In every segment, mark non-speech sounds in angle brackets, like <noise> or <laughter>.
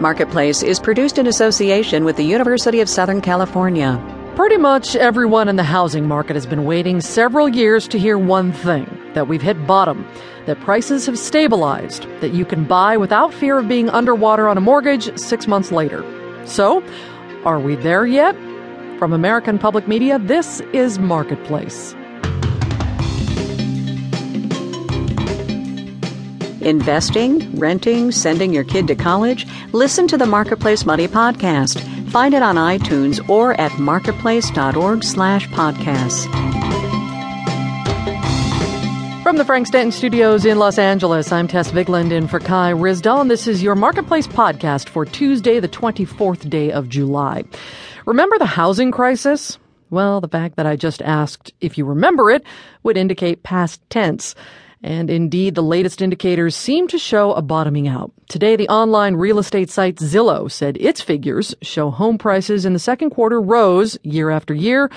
Marketplace is produced in association with the University of Southern California. Pretty much everyone in the housing market has been waiting several years to hear one thing that we've hit bottom, that prices have stabilized, that you can buy without fear of being underwater on a mortgage six months later. So, are we there yet? From American Public Media, this is Marketplace. Investing, renting, sending your kid to college? Listen to the Marketplace Money podcast. Find it on iTunes or at marketplace.org/podcasts. From the Frank Stanton Studios in Los Angeles, I'm Tess Vigland in for Kai Ryssdal, and this is your Marketplace podcast for Tuesday, the 24th day of July. Remember the housing crisis? Well, the fact that I just asked if you remember it would indicate past tense. And indeed, the latest indicators seem to show a bottoming out. Today, the online real estate site Zillow said its figures show home prices in the second quarter rose year after year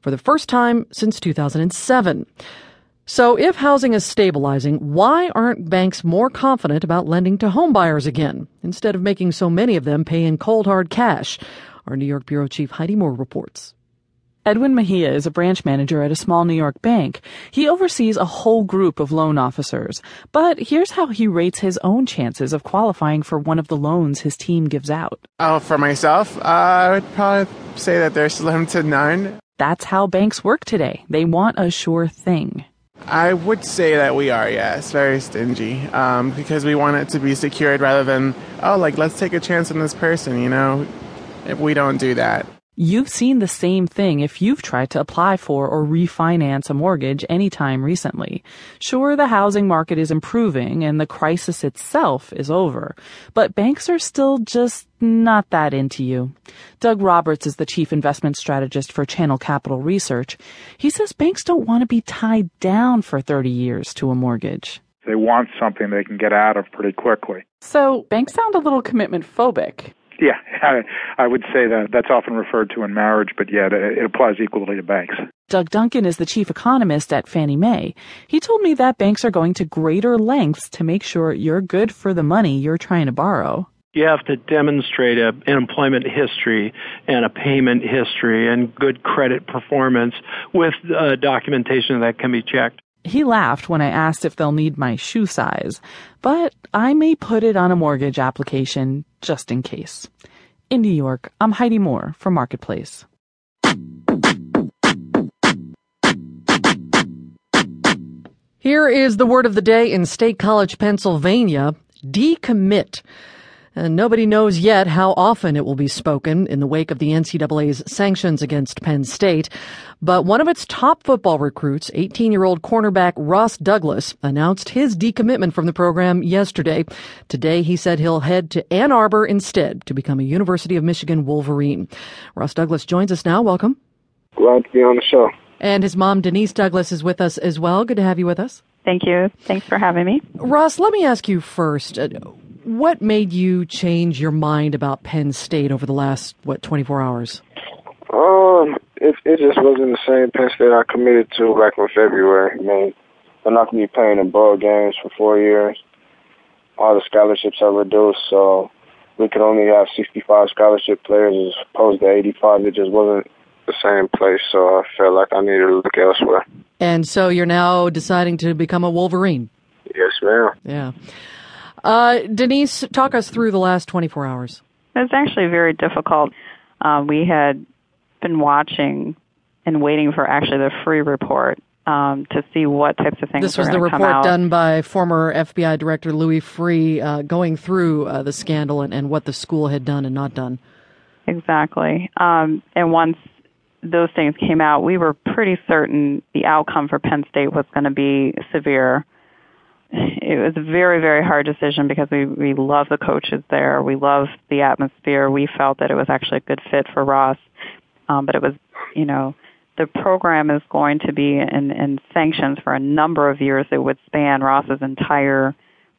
for the first time since 2007. So if housing is stabilizing, why aren't banks more confident about lending to homebuyers again, instead of making so many of them pay in cold hard cash? Our New York Bureau Chief Heidi Moore reports. Edwin Mejia is a branch manager at a small New York bank. He oversees a whole group of loan officers. But here's how he rates his own chances of qualifying for one of the loans his team gives out. Oh, for myself, uh, I would probably say that they're slim to none. That's how banks work today. They want a sure thing. I would say that we are, yes, very stingy, um, because we want it to be secured rather than, oh, like, let's take a chance on this person, you know? If we don't do that. You've seen the same thing if you've tried to apply for or refinance a mortgage anytime recently. Sure, the housing market is improving and the crisis itself is over, but banks are still just not that into you. Doug Roberts is the chief investment strategist for Channel Capital Research. He says banks don't want to be tied down for 30 years to a mortgage. They want something they can get out of pretty quickly. So banks sound a little commitment phobic. Yeah, <laughs> I, I would say that that's often referred to in marriage, but yeah, it applies equally to banks. Doug Duncan is the chief economist at Fannie Mae. He told me that banks are going to greater lengths to make sure you're good for the money you're trying to borrow. You have to demonstrate a, an employment history and a payment history and good credit performance with uh, documentation that can be checked. He laughed when I asked if they'll need my shoe size, but I may put it on a mortgage application just in case. In New York, I'm Heidi Moore for Marketplace. Here is the word of the day in State College, Pennsylvania decommit. And nobody knows yet how often it will be spoken in the wake of the NCAA's sanctions against Penn State. But one of its top football recruits, 18 year old cornerback Ross Douglas, announced his decommitment from the program yesterday. Today, he said he'll head to Ann Arbor instead to become a University of Michigan Wolverine. Ross Douglas joins us now. Welcome. Glad to be on the show. And his mom, Denise Douglas, is with us as well. Good to have you with us. Thank you. Thanks for having me. Ross, let me ask you first uh, what made you change your mind about Penn State over the last what 24 hours? Um, it it just wasn't the same Penn State I committed to back in February. I mean, they're not going to be playing in bowl games for four years. All the scholarships are reduced, so we could only have 65 scholarship players as opposed to 85. It just wasn't the same place, so I felt like I needed to look elsewhere. And so you're now deciding to become a Wolverine. Yes, ma'am. Yeah. Uh, Denise, talk us through the last 24 hours. It was actually very difficult. Uh, we had been watching and waiting for actually the Freeh report um, to see what types of things. This was the report done by former FBI Director Louis Freeh, uh, going through uh, the scandal and, and, what the school had done and not done. Exactly. Um, and once those things came out, we were pretty certain the outcome for Penn State was going to be severe it was a very very hard decision because we we love the coaches there. We love the atmosphere. We felt that it was actually a good fit for ross. Um, but it was you know the program is going to be in, in sanctions for a number of years that would span ross's entire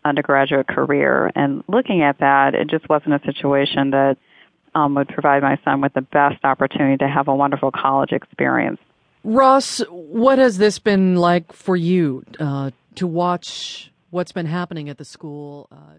undergraduate career. And looking at that it just wasn't a situation that um, would provide my son with the best opportunity to have a wonderful college experience. Ross what has this been like for you uh, to watch what's been happening at the school. Uh,